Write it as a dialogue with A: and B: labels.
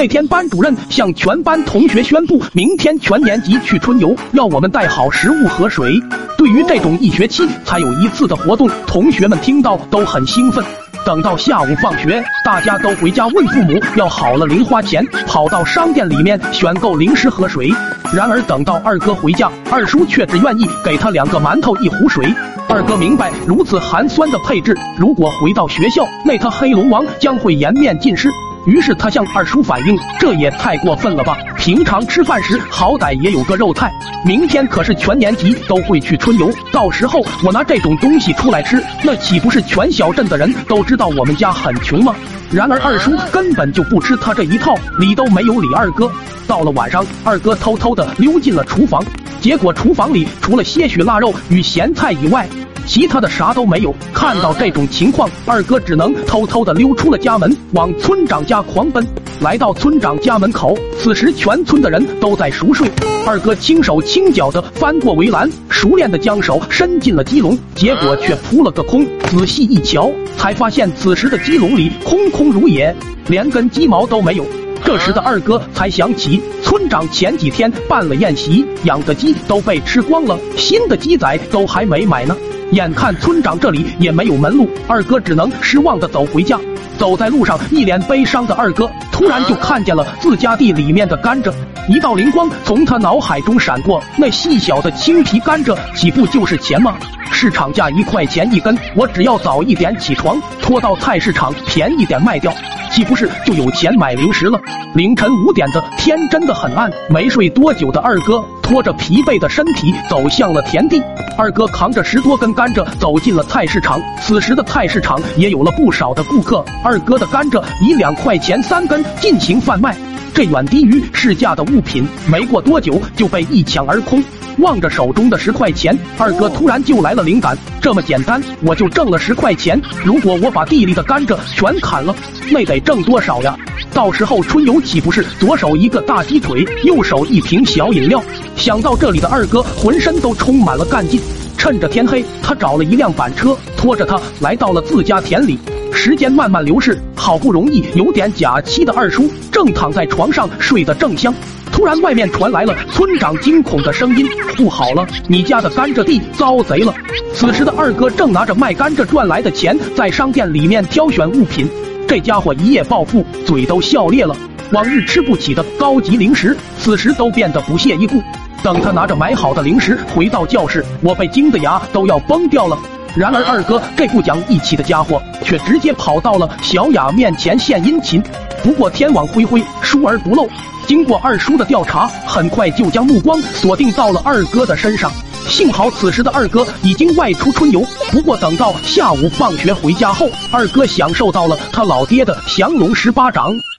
A: 那天班主任向全班同学宣布，明天全年级去春游，要我们带好食物和水。对于这种一学期才有一次的活动，同学们听到都很兴奋。等到下午放学，大家都回家问父母要好了零花钱，跑到商店里面选购零食和水。然而等到二哥回家，二叔却只愿意给他两个馒头一壶水。二哥明白如此寒酸的配置，如果回到学校，那他黑龙王将会颜面尽失。于是他向二叔反映，这也太过分了吧！平常吃饭时好歹也有个肉菜，明天可是全年级都会去春游，到时候我拿这种东西出来吃，那岂不是全小镇的人都知道我们家很穷吗？然而二叔根本就不吃他这一套，理都没有理二哥。到了晚上，二哥偷偷的溜进了厨房，结果厨房里除了些许腊肉与咸菜以外，其他的啥都没有。看到这种情况，二哥只能偷偷的溜出了家门，往村长家狂奔。来到村长家门口，此时全村的人都在熟睡。二哥轻手轻脚的翻过围栏，熟练的将手伸进了鸡笼，结果却扑了个空。仔细一瞧，才发现此时的鸡笼里空空如也，连根鸡毛都没有。这时的二哥才想起，村长前几天办了宴席，养的鸡都被吃光了，新的鸡仔都还没买呢。眼看村长这里也没有门路，二哥只能失望的走回家。走在路上，一脸悲伤的二哥突然就看见了自家地里面的甘蔗，一道灵光从他脑海中闪过，那细小的青皮甘蔗岂不就是钱吗？市场价一块钱一根，我只要早一点起床，拖到菜市场便宜点卖掉，岂不是就有钱买零食了？凌晨五点的天真的很暗，没睡多久的二哥。拖着疲惫的身体走向了田地，二哥扛着十多根甘蔗走进了菜市场。此时的菜市场也有了不少的顾客，二哥的甘蔗以两块钱三根进行贩卖，这远低于市价的物品，没过多久就被一抢而空。望着手中的十块钱，二哥突然就来了灵感：这么简单，我就挣了十块钱。如果我把地里的甘蔗全砍了，那得挣多少呀？到时候春游岂不是左手一个大鸡腿，右手一瓶小饮料？想到这里的二哥浑身都充满了干劲。趁着天黑，他找了一辆板车，拖着他来到了自家田里。时间慢慢流逝，好不容易有点假期的二叔正躺在床上睡得正香。突然，外面传来了村长惊恐的声音：“不好了，你家的甘蔗地遭贼了！”此时的二哥正拿着卖甘蔗赚来的钱，在商店里面挑选物品。这家伙一夜暴富，嘴都笑裂了。往日吃不起的高级零食，此时都变得不屑一顾。等他拿着买好的零食回到教室，我被惊得牙都要崩掉了。然而二哥这不讲义气的家伙，却直接跑到了小雅面前献殷勤。不过天网恢恢，疏而不漏。经过二叔的调查，很快就将目光锁定到了二哥的身上。幸好此时的二哥已经外出春游。不过等到下午放学回家后，二哥享受到了他老爹的降龙十八掌。